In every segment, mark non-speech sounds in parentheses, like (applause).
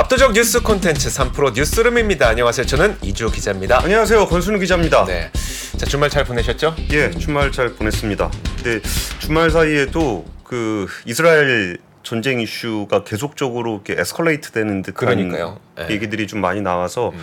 압도적 뉴스 콘텐츠 3프로 뉴스룸입니다. 안녕하세요. 저는 이주 기자입니다. 안녕하세요. 권순우 기자입니다. 네. 자, 주말 잘 보내셨죠? 예, 주말 잘 보냈습니다. 근데 주말 사이에도 그 이스라엘 전쟁 이슈가 계속적으로 이렇게 에스컬레이트 되는 듯한 그러니까요. 예. 얘기들이 좀 많이 나와서 음.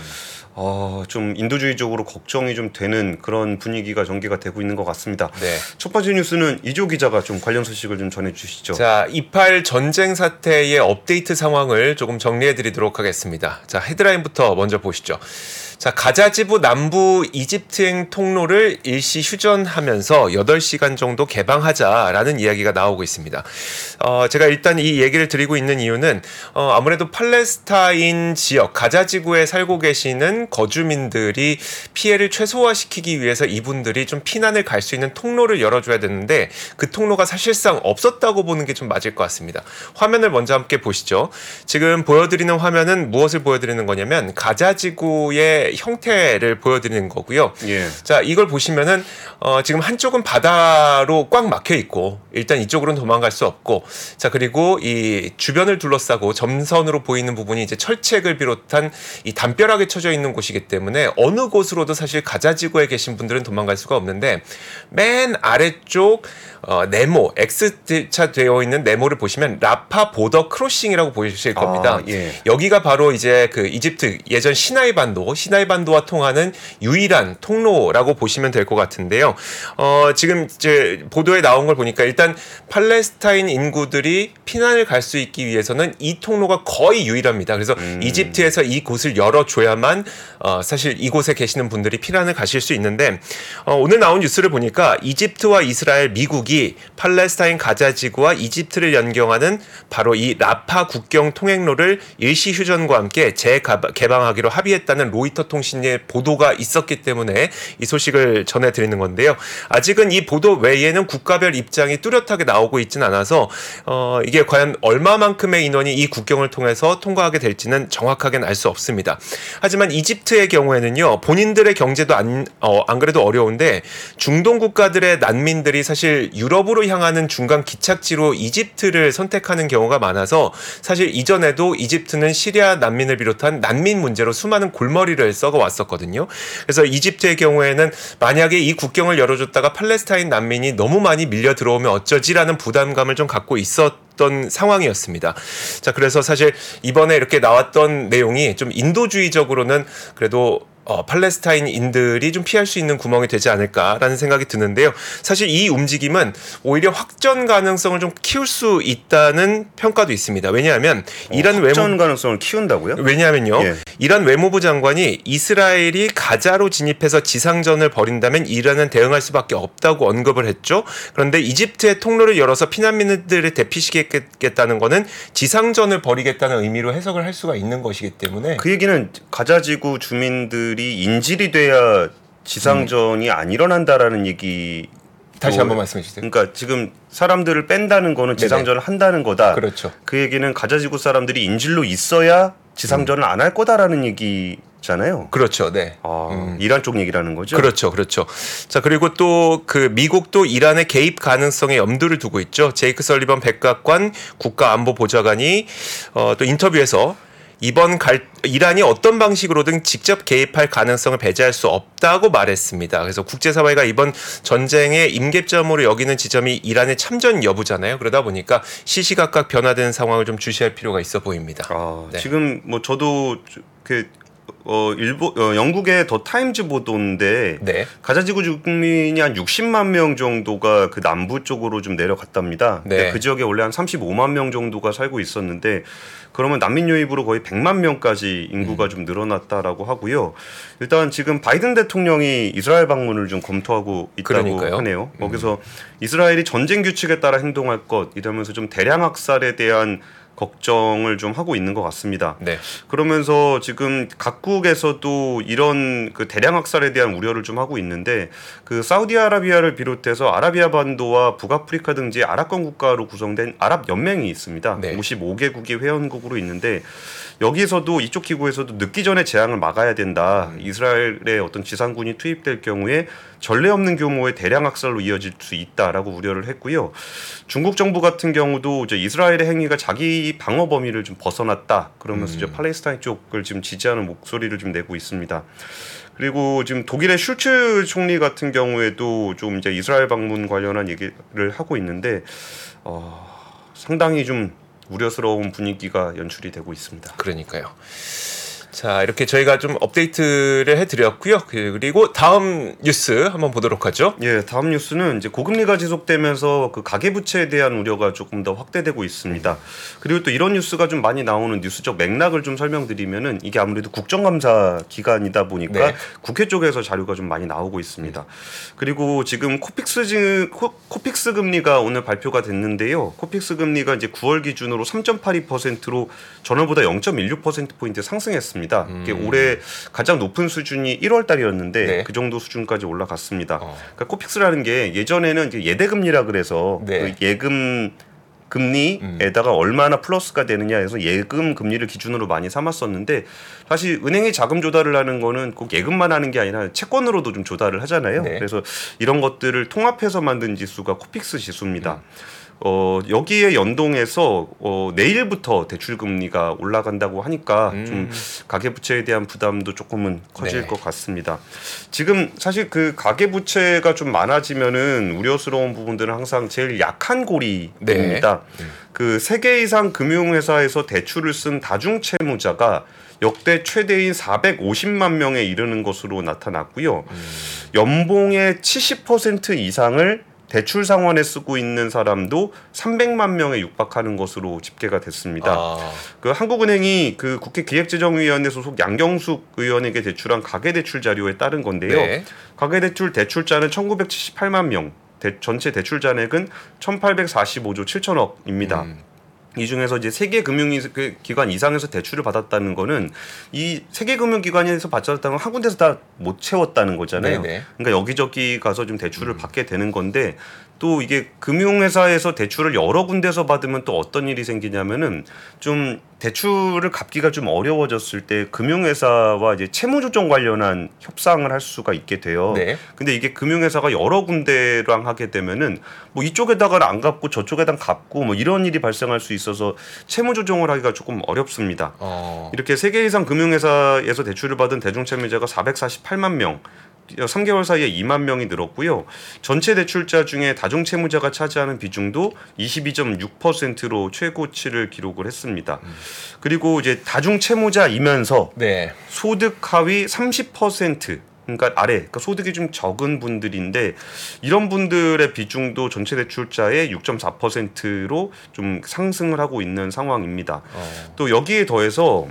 어, 좀 인도주의적으로 걱정이 좀 되는 그런 분위기가 전개가 되고 있는 것 같습니다. 네. 첫 번째 뉴스는 이조 기자가 좀 관련 소식을 좀 전해 주시죠. 자, 이팔 전쟁 사태의 업데이트 상황을 조금 정리해 드리도록 하겠습니다. 자, 헤드라인부터 먼저 보시죠. 자, 가자 지부 남부 이집트행 통로를 일시 휴전하면서 8시간 정도 개방하자라는 이야기가 나오고 있습니다. 어, 제가 일단 이 얘기를 드리고 있는 이유는 어, 아무래도 팔레스타인 지역 가자 지구에 살고 계시는 거주민들이 피해를 최소화시키기 위해서 이분들이 좀 피난을 갈 수 있는 통로를 열어줘야 되는데 그 통로가 사실상 없었다고 보는 게 좀 맞을 것 같습니다. 화면을 먼저 함께 보시죠. 지금 보여드리는 화면은 무엇을 보여드리는 거냐면 가자 지구의 형태를 보여드리는 거고요. 예. 자, 이걸 보시면은 어, 지금 한쪽은 바다로 꽉 막혀 있고 일단 이쪽으로는 도망갈 수 없고 자 그리고 이 주변을 둘러싸고 점선으로 보이는 부분이 이제 철책을 비롯한 이 담벼락에 쳐져 있는 곳이기 때문에 어느 곳으로도 사실 가자지구에 계신 분들은 도망갈 수가 없는데 맨 아래쪽 어, 네모 X자 되어 있는 네모를 보시면 라파 border crossing이라고 보이실 겁니다. 아, 예. 여기가 바로 이제 그 이집트 예전 시나이 반도, 시나이 반도와 통하는 유일한 통로라고 보시면 될 것 같은데요. 어, 지금 이제 보도에 나온 걸 보니까 일단 팔레스타인 인구들이 피난을 갈 수 있기 위해서는 이 통로가 거의 유일합니다. 그래서 음. 이집트에서 이 곳을 열어줘야만 어, 사실 이곳에 계시는 분들이 피난을 가실 수 있는데 어, 오늘 나온 뉴스를 보니까 이집트와 이스라엘, 미국이 팔레스타인 가자지구와 이집트를 연경하는 바로 이 라파 국경 통행로를 일시 휴전과 함께 재개방하기로 합의했다는 로이터 통신의 보도가 있었기 때문에 이 소식을 전해드리는 건데요. 아직은 이 보도 외에는 국가별 입장이 뚜렷하게 나오고 있지는 않아서 어, 이게 과연 얼마만큼의 인원이 이 국경을 통해서 통과하게 될지는 정확하게는 알 수 없습니다. 하지만 이집트의 경우에는요, 본인들의 경제도 안, 어, 안 그래도 어려운데 중동 국가들의 난민들이 사실 유럽으로 향하는 중간 기착지로 이집트를 선택하는 경우가 많아서 사실 이전에도 이집트는 시리아 난민을 비롯한 난민 문제로 수많은 골머리를 썩어 왔었거든요. 그래서 이집트의 경우에는 만약에 이 국경을 열어줬다가 팔레스타인 난민이 너무 많이 밀려 들어오면 어쩌지라는 부담감을 좀 갖고 있었. 던 상황이었습니다. 자, 그래서 사실 이번에 이렇게 나왔던 내용이 좀 인도주의적으로는 그래도 어, 팔레스타인인들이 좀 피할 수 있는 구멍이 되지 않을까라는 생각이 드는데요. 사실 이 움직임은 오히려 확전 가능성을 좀 키울 수 있다는 평가도 있습니다. 왜냐하면 이란 외무 확전 가능성을 키운다고요? 왜냐하면요. 예. 이란 외무부 장관이 이스라엘이 가자로 진입해서 지상전을 벌인다면 이란은 대응할 수밖에 없다고 언급을 했죠. 그런데 이집트의 통로를 열어서 피난민들을 대피시키겠다는 거는 지상전을 벌이겠다는 의미로 해석을 할 수가 있는 것이기 때문에 그 얘기는 가자지구 주민들 이 인질이 돼야 지상전이 안 일어난다라는 얘기. 다시 한번 말씀해 주세요. 그러니까 지금 사람들을 뺀다는 거는 지상전을 한다는 거다. 그렇죠. 그 얘기는 가자지구 사람들이 인질로 있어야 지상전을 안할 거다라는 얘기잖아요. 그렇죠. 네. 아, 이란 쪽 얘기라는 거죠. 그렇죠, 그렇죠. 자 그리고 또 그 미국도 이란의 개입 가능성에 염두를 두고 있죠. 제이크 설리번 백악관 국가안보보좌관이 어, 또 인터뷰에서 이번 갈, 이란이 어떤 방식으로든 직접 개입할 가능성을 배제할 수 없다고 말했습니다. 그래서 국제사회가 이번 전쟁의 임계점으로 여기는 지점이 이란의 참전 여부잖아요. 그러다 보니까 시시각각 변화되는 상황을 좀 주시할 필요가 있어 보입니다. 아, 네. 지금 뭐 저도 그 어, 일본 어, 영국의 더 타임즈 보도인데 네. 가자 지구 주민이 한 60만 명 정도가 그 남부 쪽으로 좀 내려갔답니다. 네. 그 지역에 원래 한 35만 명 정도가 살고 있었는데 그러면 난민 유입으로 거의 100만 명까지 인구가 음. 좀 늘어났다라고 하고요. 일단 지금 바이든 대통령이 이스라엘 방문을 좀 검토하고 있다고 그러니까요. 음. 하네요. 거기서 이스라엘이 전쟁 규칙에 따라 행동할 것 이러면서 좀 대량 학살에 대한 걱정을 좀 하고 있는 것 같습니다. 네. 그러면서 지금 각국에서도 이런 그 대량 학살에 대한 우려를 좀 하고 있는데 그 사우디아라비아를 비롯해서 아라비아 반도와 북아프리카 등지 아랍권 국가로 구성된 아랍 연맹이 있습니다. 네. 55개국이 회원국으로 있는데 여기서도 이쪽 기구에서도 늦기 전에 재앙을 막아야 된다. 음. 이스라엘의 어떤 지상군이 투입될 경우에 전례 없는 규모의 대량 학살로 이어질 수 있다라고 우려를 했고요. 중국 정부 같은 경우도 이제 이스라엘의 행위가 자기 방어 범위를 좀 벗어났다. 그러면서 음. 이제 팔레스타인 쪽을 지금 지지하는 목소리를 좀 내고 있습니다. 그리고 지금 독일의 슐츠 총리 같은 경우에도 좀 이제 이스라엘 방문 관련한 얘기를 하고 있는데 어, 상당히 좀 우려스러운 분위기가 연출이 되고 있습니다. 그러니까요. 자, 이렇게 저희가 좀 업데이트를 해드렸고요. 그리고 다음 뉴스 한번 보도록 하죠. 예, 다음 뉴스는 이제 고금리가 지속되면서 그 가계 부채에 대한 우려가 조금 더 확대되고 있습니다. 그리고 또 이런 뉴스가 좀 많이 나오는 뉴스적 맥락을 좀 설명드리면은 이게 아무래도 국정감사 기간이다 보니까 네. 국회 쪽에서 자료가 좀 많이 나오고 있습니다. 그리고 지금 코픽스 지- 코, 코픽스 금리가 오늘 발표가 됐는데요. 코픽스 금리가 이제 9월 기준으로 3.82%로 전월보다 0.16% 포인트 상승했습니다. 이게 올해 가장 높은 수준이 1월 달이었는데 네. 그 정도 수준까지 올라갔습니다. 어. 그러니까 코픽스라는 게 예전에는 이제 예대금리라 그래서 네. 그 예금 금리에다가 얼마나 플러스가 되느냐 해서 예금 금리를 기준으로 많이 삼았었는데 사실 은행이 자금 조달을 하는 거는 꼭 예금만 하는 게 아니라 채권으로도 좀 조달을 하잖아요. 네. 그래서 이런 것들을 통합해서 만든 지수가 코픽스 지수입니다. 음. 어, 여기에 연동해서 어, 내일부터 대출 금리가 올라간다고 하니까 음. 좀 가계 부채에 대한 부담도 조금은 커질 네. 것 같습니다. 지금 사실 그 가계 부채가 좀 많아지면은 우려스러운 부분들은 항상 제일 약한 고리입니다. 네. 그세 개 이상 금융회사에서 대출을 쓴 다중 채무자가 역대 최대인 450만 명에 이르는 것으로 나타났고요. 연봉의 70% 이상을 대출 상환에 쓰고 있는 사람도 300만 명에 육박하는 것으로 집계가 됐습니다. 아, 그 한국은행이 그 국회 기획재정위원회 소속 양경숙 의원에게 제출한 가계대출 자료에 따른 건데요. 네. 가계대출 대출자는 1978만 명, 대- 전체 대출 잔액은 1845조 7천억입니다. 음. 이 중에서 이제 세계 금융기관 이상에서 대출을 받았다는 거는 이 세계 금융기관에서 받았다는 건한 군데서 다 못 채웠다는 거잖아요. 네네. 그러니까 여기저기 가서 좀 대출을 받게 되는 건데 또 이게 금융회사에서 대출을 여러 군데서 받으면 또 어떤 일이 생기냐면은 좀 대출을 갚기가 좀 어려워졌을 때 금융회사와 이제 채무조정 관련한 협상을 할 수가 있게 돼요. 네. 근데 이게 금융회사가 여러 군데랑 하게 되면은 뭐 이쪽에다가는 안 갚고 저쪽에다 갚고 뭐 이런 일이 발생할 수 있어서 채무 조정을 하기가 조금 어렵습니다. 어. 이렇게 세 개 이상 금융회사에서 대출을 받은 대중채무자가 448만 명, 3개월 사이에 2만 명이 늘었고요. 전체 대출자 중에 다중 채무자가 차지하는 비중도 22.6%로 최고치를 기록을 했습니다. 그리고 이제 다중 채무자이면서 네. 소득 하위 30% 그러니까 아래 그러니까 소득이 좀 적은 분들인데 이런 분들의 비중도 전체 대출자의 6.4%로 좀 상승을 하고 있는 상황입니다. 어. 또 여기에 더해서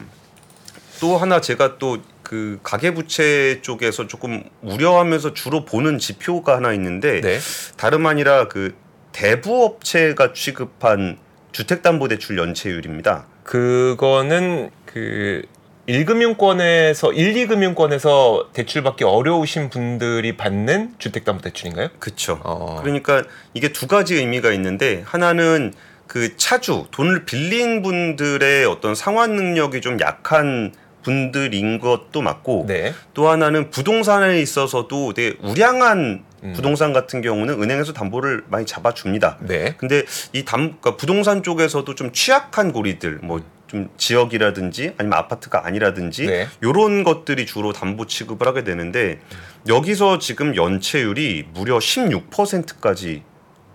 또 하나 제가 또 그 가계부채 쪽에서 조금 우려하면서 주로 보는 지표가 하나 있는데 네. 다름 아니라 그 대부업체가 취급한 주택담보대출 연체율입니다. 그거는 그 1금융권에서 1, 2금융권에서 대출받기 어려우신 분들이 받는 주택담보대출인가요? 그렇죠. 어. 그러니까 이게 두 가지 의미가 있는데 하나는 그 차주 돈을 빌린 분들의 어떤 상환 능력이 좀 약한 분들인 것도 맞고 네. 또 하나는 부동산에 있어서도 되게 우량한 음. 부동산 같은 경우는 은행에서 담보를 많이 잡아줍니다. 네. 근데 이 담, 그러니까 부동산 쪽에서도 좀 취약한 고리들, 뭐 좀 지역이라든지 아니면 아파트가 아니라든지 네. 요런 것들이 주로 담보 취급을 하게 되는데 여기서 지금 연체율이 무려 16%까지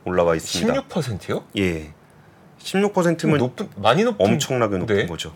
올라와 있습니다. 16%요? 예. 16%면 높은 많이 높은 엄청나게 높은 네. 거죠.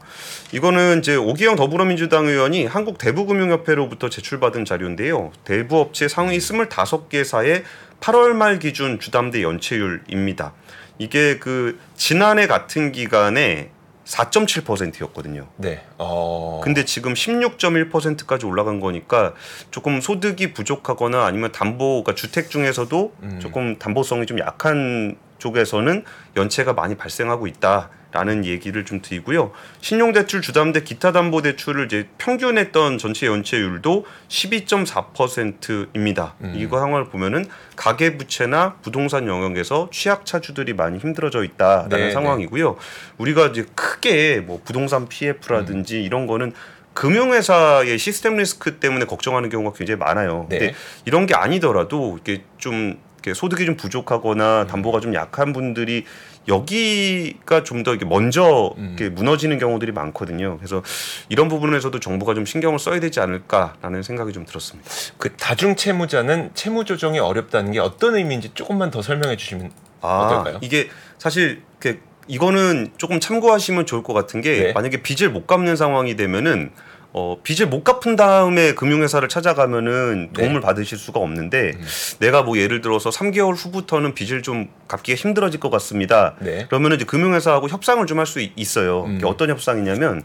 이거는 이제 오기영 더불어민주당 의원이 한국 대부금융협회로부터 제출받은 자료인데요. 대부 업체 상위 25개사의 8월 말 기준 주담대 연체율입니다. 이게 그 지난해 같은 기간에 4.7%였거든요. 네. 어. 근데 지금 16.1%까지 올라간 거니까 조금 소득이 부족하거나 아니면 담보, 그러니까 주택 중에서도 음. 조금 담보성이 좀 약한 쪽에서는 연체가 많이 발생하고 있다라는 얘기를 좀 드리고요. 신용대출 주담대 기타 담보 대출을 이제 평균했던 전체 연체율도 12.4%입니다. 음. 이거 상황을 보면은 가계 부채나 부동산 영역에서 취약 차주들이 많이 힘들어져 있다라는 네, 상황이고요. 우리가 이제 크게 뭐 부동산 PF라든지 음. 이런 거는 금융회사의 시스템 리스크 때문에 걱정하는 경우가 굉장히 많아요. 네. 근데 이런 게 아니더라도 이게 좀 소득이 좀 부족하거나 담보가 좀 약한 분들이 여기가 좀 더 먼저 이렇게 무너지는 경우들이 많거든요. 그래서 이런 부분에서도 정부가 좀 신경을 써야 되지 않을까라는 생각이 좀 들었습니다. 그 다중 채무자는 채무 조정이 어렵다는 게 어떤 의미인지 조금만 더 설명해 주시면 아, 어떨까요? 이게 사실 그 이거는 조금 참고하시면 좋을 것 같은 게 네. 만약에 빚을 못 갚는 상황이 되면은 어, 빚을 못 갚은 다음에 금융회사를 찾아가면은 도움을 받으실 수가 없는데 내가 뭐 예를 들어서 3개월 후부터는 빚을 좀 갚기가 힘들어질 것 같습니다. 네. 그러면은 이제 금융회사하고 협상을 좀 할 수 있어요. 이게 어떤 협상이냐면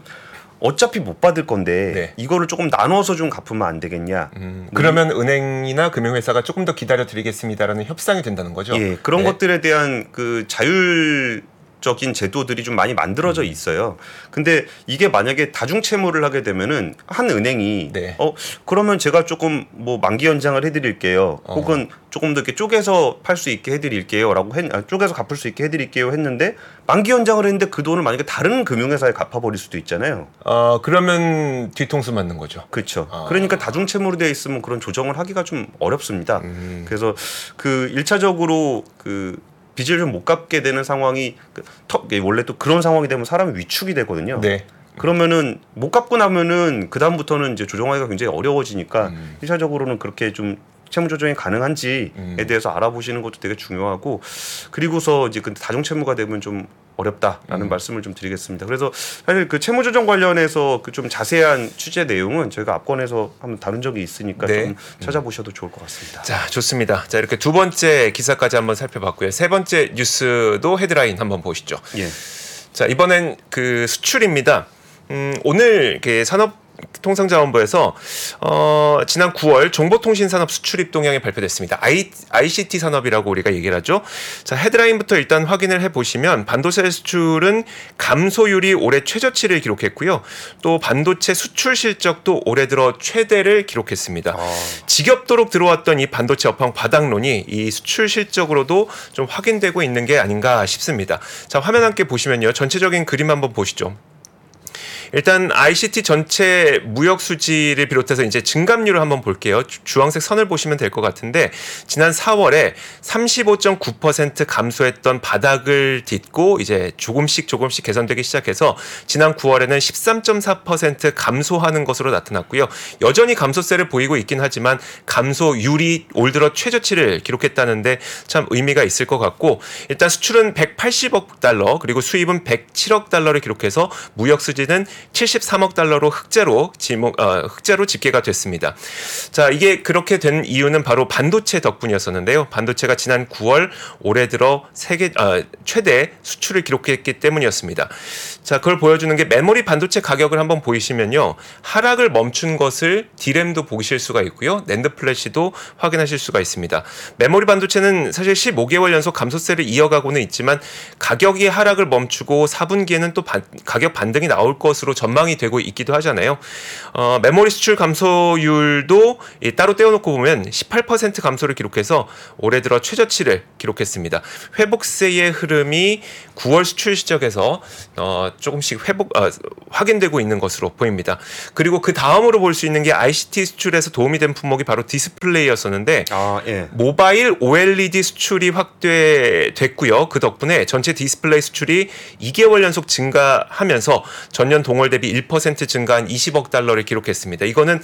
어차피 못 받을 건데 네. 이거를 조금 나눠서 좀 갚으면 안 되겠냐. 음, 그러면 은행이나 금융회사가 조금 더 기다려 드리겠습니다라는 협상이 된다는 거죠. 예, 그런 네. 것들에 대한 그 자율 적인 제도들이 좀 많이 음. 만들어져 있어요. 근데 이게 만약에 다중 채무를 하게 되면은 한 은행이 네. 어 그러면 제가 조금 뭐 만기 연장을 해드릴게요. 어. 혹은 조금 더 이렇게 쪼개서 팔 수 있게 해드릴게요.라고 했, 아, 쪼개서 갚을 수 있게 해드릴게요 했는데 만기 연장을 했는데 그 돈을 만약에 다른 금융회사에 갚아버릴 수도 있잖아요. 어, 그러면 뒤통수 맞는 거죠. 그렇죠. 아. 그러니까 다중 채무로 되어 있으면 그런 조정을 하기가 좀 어렵습니다. 음. 그래서 그 일차적으로 그 빚을 좀 못 갚게 되는 상황이 그 원래 또 그런 상황이 되면 사람이 위축이 되거든요. 네. 그러면은 못 갚고 나면은 그 다음부터는 이제 조정하기가 굉장히 어려워지니까 음. 일차적으로는 그렇게 좀 채무 조정이 가능한지에 음. 대해서 알아보시는 것도 되게 중요하고 그리고서 이제 그 다중 채무가 되면 좀 어렵다라는 음. 말씀을 좀 드리겠습니다. 그래서 사실 그 채무 조정 관련해서 그 좀 자세한 취재 내용은 저희가 앞권에서 한번 다룬 적이 있으니까 네. 좀 찾아보셔도 좋을 것 같습니다. 자, 좋습니다. 자, 이렇게 두 번째 기사까지 한번 살펴봤고요. 세 번째 뉴스도 헤드라인 한번 보시죠. 예. 자, 이번엔 그 수출입니다. 음, 오늘 그 산업 통상자원부에서 어, 지난 9월 정보통신산업 수출입 동향이 발표됐습니다. I, ICT 산업이라고 우리가 얘기를 하죠. 자, 헤드라인부터 일단 확인을 해 보시면 반도체 수출은 감소율이 올해 최저치를 기록했고요. 또 반도체 수출 실적도 올해 들어 최대를 기록했습니다. 아, 지겹도록 들어왔던 이 반도체 업황 바닥론이 이 수출 실적으로도 좀 확인되고 있는 게 아닌가 싶습니다. 자, 화면 함께 보시면요. 전체적인 그림 한번 보시죠. 일단 ICT 전체 무역 수지를 비롯해서 이제 증감률을 한번 볼게요. 주- 주황색 선을 보시면 될 것 같은데 지난 4월에 35.9% 감소했던 바닥을 딛고 이제 조금씩 조금씩 개선되기 시작해서 지난 9월에는 13.4% 감소하는 것으로 나타났고요. 여전히 감소세를 보이고 있긴 하지만 감소율이 올 들어 최저치를 기록했다는데 참 의미가 있을 것 같고 일단 수출은 180억 달러 그리고 수입은 107억 달러를 기록해서 무역 수지는 73억 달러로 흑자로 지목 어, 흑자로 집계가 됐습니다. 자 이게 그렇게 된 이유는 바로 반도체 덕분이었었는데요. 반도체가 지난 9월 올해 들어 세계 어, 최대 수출을 기록했기 때문이었습니다. 자 그걸 보여주는 게 메모리 반도체 가격을 한번 보이시면요 하락을 멈춘 것을 디램도 보실 수가 있고요 낸드 플래시도 확인하실 수가 있습니다. 메모리 반도체는 사실 15개월 연속 감소세를 이어가고는 있지만 가격이 하락을 멈추고 4분기에는 또 반- 가격 반등이 나올 것으로 전망이 되고 있기도 하잖아요. 어, 메모리 수출 감소율도 이 따로 떼어놓고 보면 18% 감소를 기록해서 올해 들어 최저치를 기록했습니다. 회복세의 흐름이 9월 수출 실적에서 어, 조금씩 회복 어, 확인되고 있는 것으로 보입니다. 그리고 그 다음으로 볼 수 있는 게 ICT 수출에서 도움이 된 품목이 바로 디스플레이였었는데 아 예. 모바일 OLED 수출이 확대됐고요. 그 덕분에 전체 디스플레이 수출이 2개월 연속 증가하면서 전년 동월 대비 1% 증가한 20억 달러를 기록했습니다. 이거는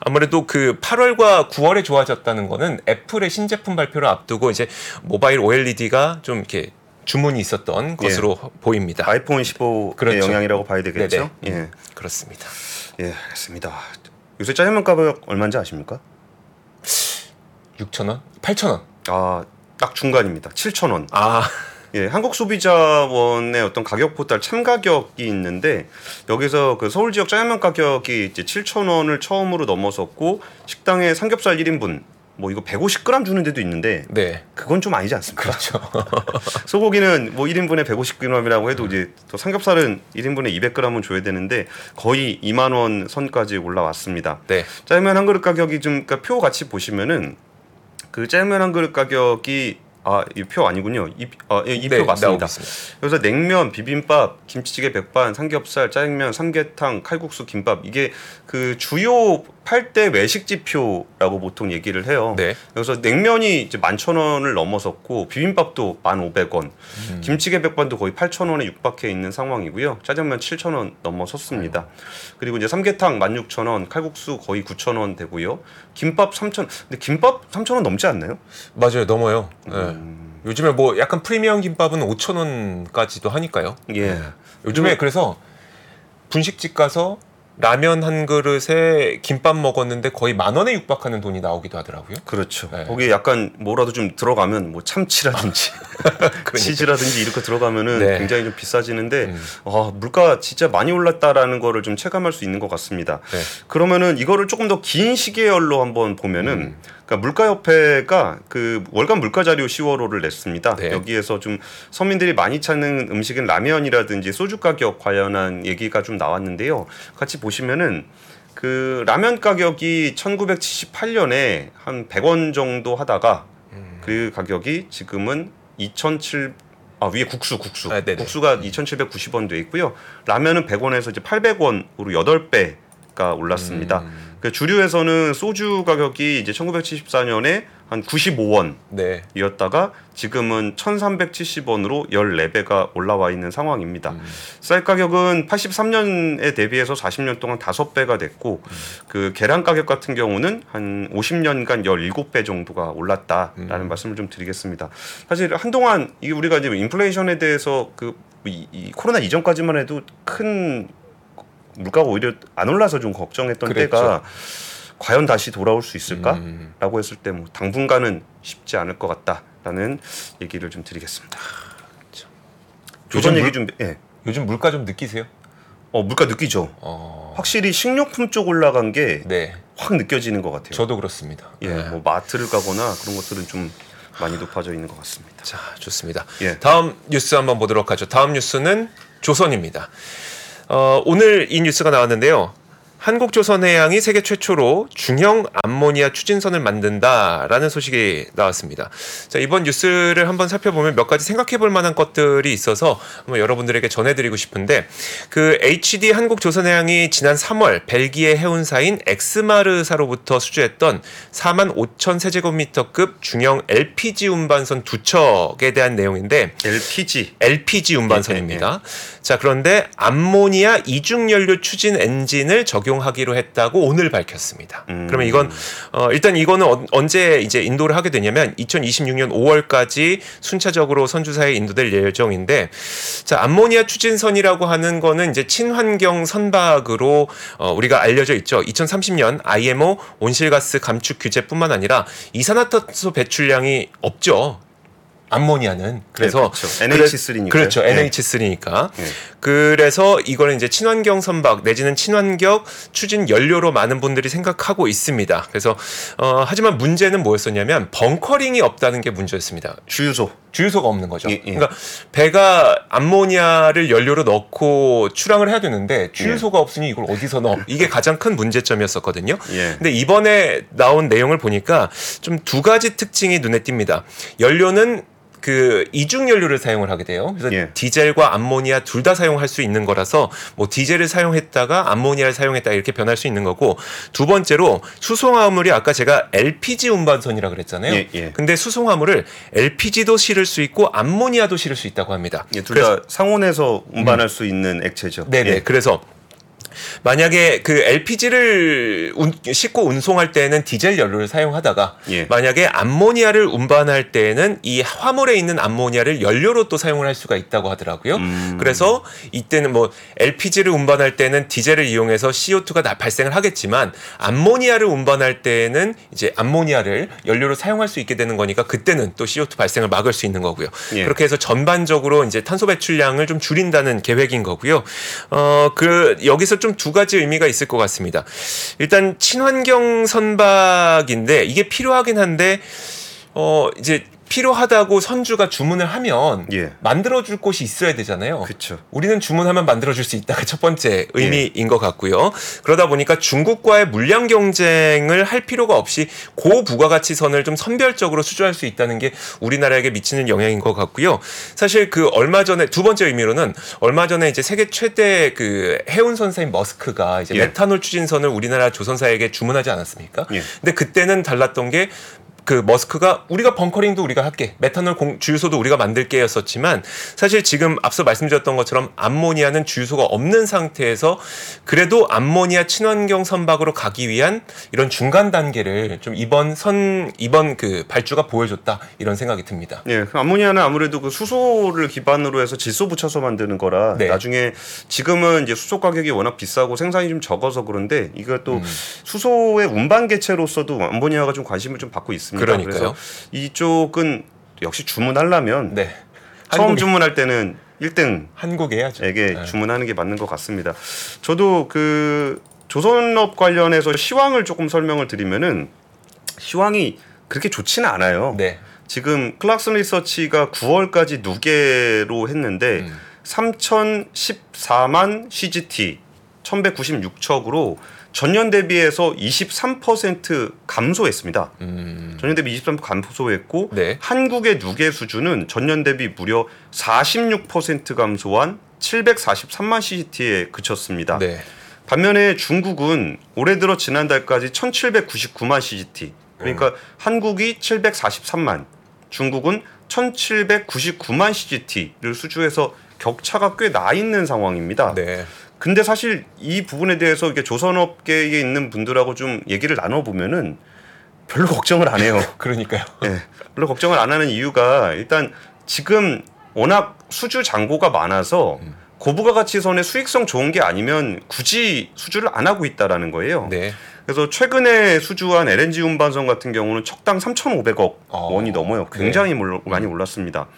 아무래도 그 8월과 9월에 좋아졌다는 거는 애플의 신제품 발표를 앞두고 이제 모바일 OLED가 좀 이렇게 주문이 있었던 것으로 보입니다. 아이폰 15의 그렇죠. 영향이라고 봐야 되겠죠. 네네. 예. 그렇습니다. 예, 알겠습니다. 요새 짜장면 가격 얼마인지 아십니까? 6,000원? 8,000원. 아, 딱 중간입니다. 7,000원. 아, 예, 한국 소비자원의 어떤 가격 포탈 참가격이 있는데 여기서 그 서울 지역 짜장면 가격이 이제 7,000원을 처음으로 넘어섰고 식당에 삼겹살 1인분 뭐 이거 150g 주는 데도 있는데 네. 그건 좀 아니지 않습니까? 그렇죠. (laughs) 소고기는 뭐 1인분에 150g이라고 해도 이제 또 삼겹살은 1인분에 200g은 줘야 되는데 거의 2만 원 선까지 올라왔습니다. 네. 짜장면 한 그릇 가격이 좀 그러니까 표 같이 보시면은 그 짜장면 한 그릇 가격이 아이 표 아니군요. 이표 네, 맞습니다. 나오고 있습니다. 그래서 냉면, 비빔밥, 김치찌개 백반, 삼겹살, 짜장면, 삼계탕, 칼국수, 김밥 이게 그 주요 8대 외식 지표라고 보통 얘기를 해요. 네. 그래서 냉면이 이제 11,000원을 넘어섰고 비빔밥도 1,500원, 음. 김치게 백반도 거의 8,000원에 육박해 있는 상황이고요. 짜장면 7,000원 넘어섰습니다. 그리고 이제 삼계탕 16,000원, 칼국수 거의 9,000원 되고요. 김밥 3,000원. 근데 김밥 3,000원 넘지 않나요? 맞아요, 넘어요. 예. 음. 요즘에 뭐 약간 프리미엄 김밥은 5천 원까지도 하니까요. 예. 요즘에 그래서 분식집 가서 라면 한 그릇에 김밥 먹었는데 거의 만 원에 육박하는 돈이 나오기도 하더라고요. 그렇죠. 네. 거기에 약간 뭐라도 좀 들어가면 뭐 참치라든지 (laughs) (laughs) 치즈라든지 이렇게 들어가면은 네. 굉장히 좀 비싸지는데 음. 아, 물가 진짜 많이 올랐다라는 거를 좀 체감할 수 있는 것 같습니다. 네. 그러면은 이거를 조금 더 긴 시계열로 한번 보면은 음. 그러니까 물가협회가 그 월간 물가 자료 10월호를 냈습니다. 네. 여기에서 좀 서민들이 많이 찾는 음식은 라면이라든지 소주 가격 관련한 얘기가 좀 나왔는데요. 같이 보시면은 그 라면 가격이 1978년에 한 100원 정도 하다가 음. 그 가격이 지금은 2,007 아, 위에 국수, 국수. 아. 국수가 2,790원 돼 있고요. 라면은 100원에서 이제 800원으로 8배가 올랐습니다. 음. 그 주류에서는 소주 가격이 이제 1974년에 한 95원 네. 이었다가 지금은 1,370원으로 14배가 올라와 있는 상황입니다. 음. 쌀 가격은 83년에 대비해서 40년 동안 5배가 됐고 그 계란 가격 같은 경우는 한 50년간 17배 정도가 올랐다라는 음. 말씀을 좀 드리겠습니다. 사실 한동안 우리가 이제 인플레이션에 대해서 그 이, 이 코로나 이전까지만 해도 큰 물가가 오히려 안 올라서 좀 걱정했던 그랬죠. 때가 과연 다시 돌아올 수 있을까? 음. 라고 했을 때 뭐 당분간은 쉽지 않을 것 같다라는 얘기를 좀 드리겠습니다. 조선 요즘 얘기 물- 좀 예. 요즘 물가 좀 느끼세요? 어 물가 느끼죠. 어. 확실히 식료품 쪽 올라간 게확 네. 느껴지는 것 같아요. 저도 그렇습니다. 예, 네. 뭐 마트를 가거나 그런 것들은 좀 많이 높아져 있는 것 같습니다. 자, 좋습니다. 예. 다음 뉴스 한번 보도록 하죠. 다음 뉴스는 조선입니다. 어, 오늘 이 뉴스가 나왔는데요. 한국조선해양이 세계 최초로 중형 암모니아 추진선을 만든다라는 소식이 나왔습니다. 자, 이번 뉴스를 한번 살펴보면 몇 가지 생각해 볼 만한 것들이 있어서 한번 여러분들에게 전해드리고 싶은데 그 HD 한국조선해양이 지난 3월 벨기에 해운사인 엑스마르사로부터 수주했던 4만 5천 세제곱미터급 중형 LPG 운반선 두 척에 대한 내용인데 LPG LPG 운반선입니다. 자, 그런데 암모니아 이중 연료 추진 엔진을 적용 하기로 했다고 오늘 밝혔습니다. 음. 그러면 이건 어, 일단 이거는 어- 언제 이제 인도를 하게 되냐면 2026년 5월까지 순차적으로 선주사에 인도될 예정인데 자, 암모니아 추진선이라고 하는 거는 이제 친환경 선박으로 어, 우리가 알려져 있죠. 2030년 IMO 온실가스 감축 규제뿐만 아니라 이산화탄소 배출량이 없죠. 암모니아는 그래서 그렇죠. NH3니까요. 그렇죠. 예. NH3니까. 예. 그래서 이거는 이제 친환경 선박 내지는 친환경 추진 연료로 많은 분들이 생각하고 있습니다. 그래서 어, 하지만 문제는 뭐였었냐면 벙커링이 없다는 게 문제였습니다. 주유소 주유소가 없는 거죠. 예, 예. 그러니까 배가 암모니아를 연료로 넣고 출항을 해야 되는데 주유소가 없으니 이걸 어디서 넣어? 이게 가장 큰 문제점이었었거든요. 예. 근데 이번에 나온 내용을 보니까 좀 두 가지 특징이 눈에 띕니다. 연료는 그 이중 연료를 사용을 하게 돼요. 그래서 예. 디젤과 암모니아 둘 다 사용할 수 있는 거라서 뭐 디젤을 사용했다가 암모니아를 사용했다 이렇게 변할 수 있는 거고 두 번째로 수송화물이 아까 제가 LPG 운반선이라 그랬잖아요. 예, 예. 근데 수송화물을 LPG도 실을 수 있고 암모니아도 실을 수 있다고 합니다. 예, 둘다 상온에서 운반할 수 있는 액체죠. 네네. 예. 그래서 만약에 그 LPG를 싣고 운송할 때는 디젤 연료를 사용하다가 예. 만약에 암모니아를 운반할 때는 이 화물에 있는 암모니아를 연료로 또 사용을 할 수가 있다고 하더라고요. 음. 그래서 이때는 뭐 LPG를 운반할 때는 디젤을 이용해서 CO2가 나- 발생을 하겠지만 암모니아를 운반할 때는 이제 암모니아를 연료로 사용할 수 있게 되는 거니까 그때는 또 CO2 발생을 막을 수 있는 거고요. 예. 그렇게 해서 전반적으로 이제 탄소 배출량을 좀 줄인다는 계획인 거고요. 어, 그 여기서 좀 두 가지 의미가 있을 것 같습니다. 일단 친환경 선박인데 이게 필요하긴 한데 어 이제 필요하다고 선주가 주문을 하면 예. 만들어줄 곳이 있어야 되잖아요. 그렇죠. 우리는 주문하면 만들어줄 수 있다가 첫 번째 의미인 것 같고요. 그러다 보니까 중국과의 물량 경쟁을 할 필요가 없이 고부가가치선을 좀 선별적으로 수주할 수 있다는 게 우리나라에게 미치는 영향인 것 같고요. 사실 그 얼마 전에 두 번째 의미로는 얼마 전에 이제 세계 최대 그 해운 선사인 머스크가 이제 예. 메탄올 추진선을 우리나라 조선사에게 주문하지 않았습니까? 예. 근데 그때는 달랐던 게 그 머스크가 우리가 벙커링도 우리가 할게 메탄올 공, 주유소도 우리가 만들게 였었지만 사실 지금 앞서 말씀드렸던 것처럼 암모니아는 주유소가 없는 상태에서 그래도 암모니아 친환경 선박으로 가기 위한 이런 중간 단계를 좀 이번 선 이번 그 발주가 보여줬다 이런 생각이 듭니다. 예, 그 암모니아는 아무래도 그 수소를 기반으로 해서 질소 붙여서 만드는 거라 네. 나중에 지금은 이제 수소 가격이 워낙 비싸고 생산이 좀 적어서 그런데 이거 또 음. 수소의 운반 개체로서도 암모니아가 좀 관심을 좀 받고 있 습니다. 그러니까요. 이쪽은 역시 주문하려면 네. 처음 주문할 때는 1등 한국에 해야죠. 에게 네. 주문하는 게 맞는 것 같습니다. 저도 그 조선업 관련해서 시황을 조금 설명을 드리면은 시황이 그렇게 좋지는 않아요. 네. 지금 클락슨 리서치가 9월까지 누계로 했는데 음. 3,014만 CGT 1,196척으로 전년 대비해서 23% 감소했습니다. 음. 전년 대비 23% 감소했고 네. 한국의 누계 수준은 전년 대비 무려 46% 감소한 743만 CGT에 그쳤습니다. 네. 반면에 중국은 올해 들어 지난달까지 1799만 CGT. 그러니까 한국이 743만, 중국은 1799만 CGT를 수주해서 격차가 꽤 나 있는 상황입니다. 네. 근데 사실 이 부분에 대해서 이게 조선업계에 있는 분들하고 좀 얘기를 나눠 보면은 별로 걱정을 안 해요. (laughs) 그러니까요. 예, 별로 걱정을 안 하는 이유가 일단 지금 워낙 수주 잔고가 많아서 고부가 가치선의 수익성 좋은 게 아니면 굳이 수주를 안 하고 있다라는 거예요. 네. 그래서 최근에 수주한 LNG 운반선 같은 경우는 척당 3,500억 어, 원이 넘어요. 네. 굉장히 몰- 많이 올랐습니다.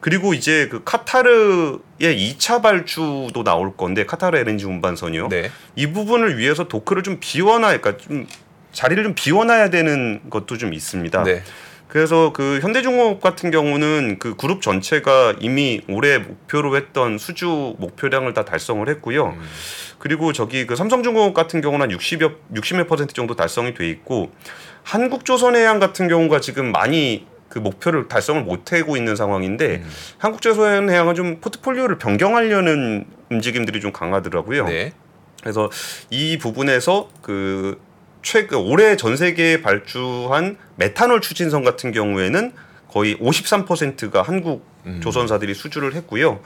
그리고 이제 그 카타르의 2차 발주도 나올 건데 카타르 LNG 운반선이요. 네. 이 부분을 위해서 도크를 좀 비워놔, 그러니까 좀 자리를 좀 비워놔야 되는 것도 좀 있습니다. 네. 그래서 그 현대중공업 같은 경우는 그 그룹 전체가 이미 올해 목표로 했던 수주 목표량을 다 달성을 했고요. 음. 그리고 저기 그 삼성중공업 같은 경우는 한 60여 60몇 퍼센트 정도 달성이 돼 있고 한국조선해양 같은 경우가 지금 많이 그 목표를 달성을 못 하고 있는 상황인데 음. 한국조선해양은 좀 포트폴리오를 변경하려는 움직임들이 좀 강하더라고요. 네. 그래서 이 부분에서 그 최근 올해 전 세계에 발주한 메탄올 추진선 같은 경우에는 거의 53%가 한국 음. 조선사들이 수주를 했고요.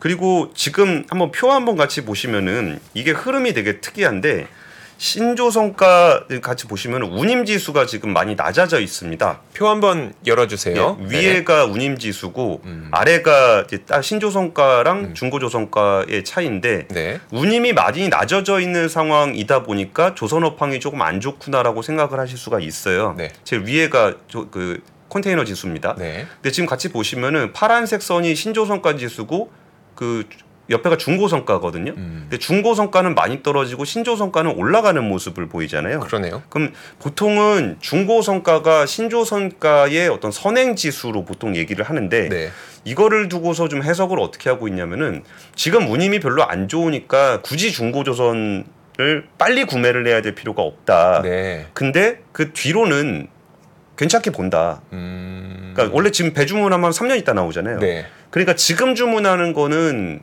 그리고 지금 한번 표 한번 같이 보시면은 이게 흐름이 되게 특이한데 신조성가 같이 보시면 운임 지수가 지금 많이 낮아져 있습니다. 표 한번 열어주세요. 예, 네. 위에가 운임 지수고 음. 아래가 이제 딱 신조성가랑 중고조성가의 차이인데 네. 운임이 많이 낮아져 있는 상황이다 보니까 조선업황이 조금 안 좋구나라고 생각을 하실 수가 있어요. 네. 제일 위에가 저, 그 컨테이너 지수입니다. 네. 근데 지금 같이 보시면은 파란색 선이 신조성가 지수고 그 옆에가 중고성가거든요. 음. 근데 중고성가는 많이 떨어지고 신조성가는 올라가는 모습을 보이잖아요. 그러네요. 그럼 보통은 중고성가가 신조성가의 어떤 선행 지수로 보통 얘기를 하는데 네. 이거를 두고서 좀 해석을 어떻게 하고 있냐면은 지금 운임이 별로 안 좋으니까 굳이 중고조선 을 빨리 구매를 해야 될 필요가 없다. 네. 근데 그 뒤로는 괜찮게 본다. 음. 그러니까 원래 지금 배주문하면 3년 있다 나오잖아요. 네. 그러니까 지금 주문하는 거는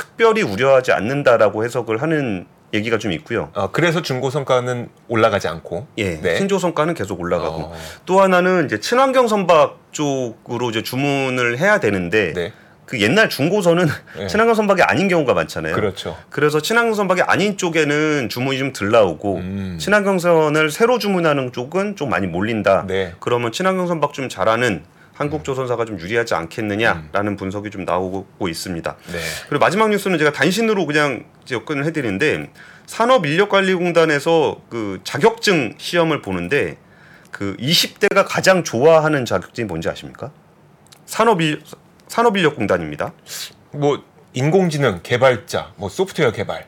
특별히 우려하지 않는다라고 해석을 하는 얘기가 좀 있고요. 아, 그래서 중고 성과는 올라가지 않고. 예, 네. 신조성가는 계속 올라가고 어, 또 하나는 이제 친환경 선박 쪽으로 이제 주문을 해야 되는데 네. 그 옛날 중고선은 네. (laughs) 친환경 선박이 아닌 경우가 많잖아요. 그렇죠. 그래서 친환경 선박이 아닌 쪽에는 주문이 좀 덜 나오고 음. 친환경 선을 새로 주문하는 쪽은 좀 많이 몰린다. 네. 그러면 친환경 선박 좀 잘하는 한국 조선사가 좀 유리하지 않겠느냐라는 분석이 좀 나오고 있습니다. 네. 그리고 마지막 뉴스는 제가 단신으로 그냥 접근을 해드리는데 산업인력관리공단에서 그 자격증 시험을 보는데 그 20대가 가장 좋아하는 자격증이 뭔지 아십니까? 산업인 산업인력공단입니다. 뭐 인공지능 개발자, 뭐 소프트웨어 개발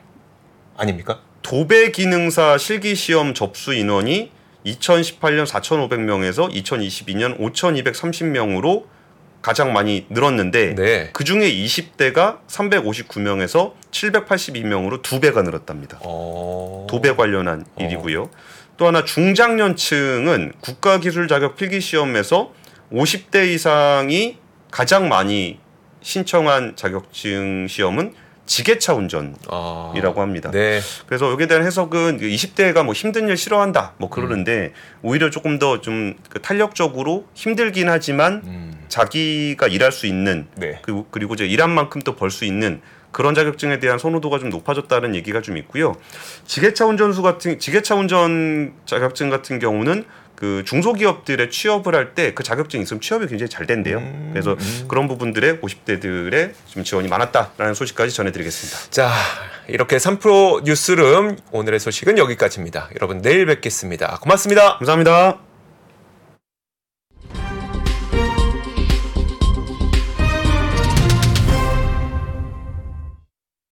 아닙니까? 도배 기능사 실기 시험 접수 인원이 2018년 4,500명에서 2022년 5,230명으로 가장 많이 늘었는데 네. 그 중에 20대가 359명에서 782명으로 두 배가 늘었답니다. 어. 도배 관련한 일이고요. 또 하나 중장년층은 국가기술 자격 필기 시험에서 50대 이상이 가장 많이 신청한 자격증 시험은 지게차 운전이라고 아. 합니다. 네. 그래서 여기에 대한 해석은 20대가 뭐 힘든 일 싫어한다 뭐 그러는데 오히려 조금 더 좀 탄력적으로 힘들긴 하지만 음. 자기가 일할 수 있는 네. 그리고 그리고 이제 일한 만큼 또 벌 수 있는 그런 자격증에 대한 선호도가 좀 높아졌다는 얘기가 좀 있고요. 지게차 운전수 같은 지게차 운전 자격증 같은 경우는 그 중소기업들의 취업을 할 때 그 자격증 있으면 취업이 굉장히 잘 된대요. 음, 그래서 그런 부분들에 50대들의 좀 지원이 많았다라는 소식까지 전해드리겠습니다. 자, 이렇게 3프로 뉴스룸 오늘의 소식은 여기까지입니다. 여러분 내일 뵙겠습니다. 고맙습니다. 감사합니다.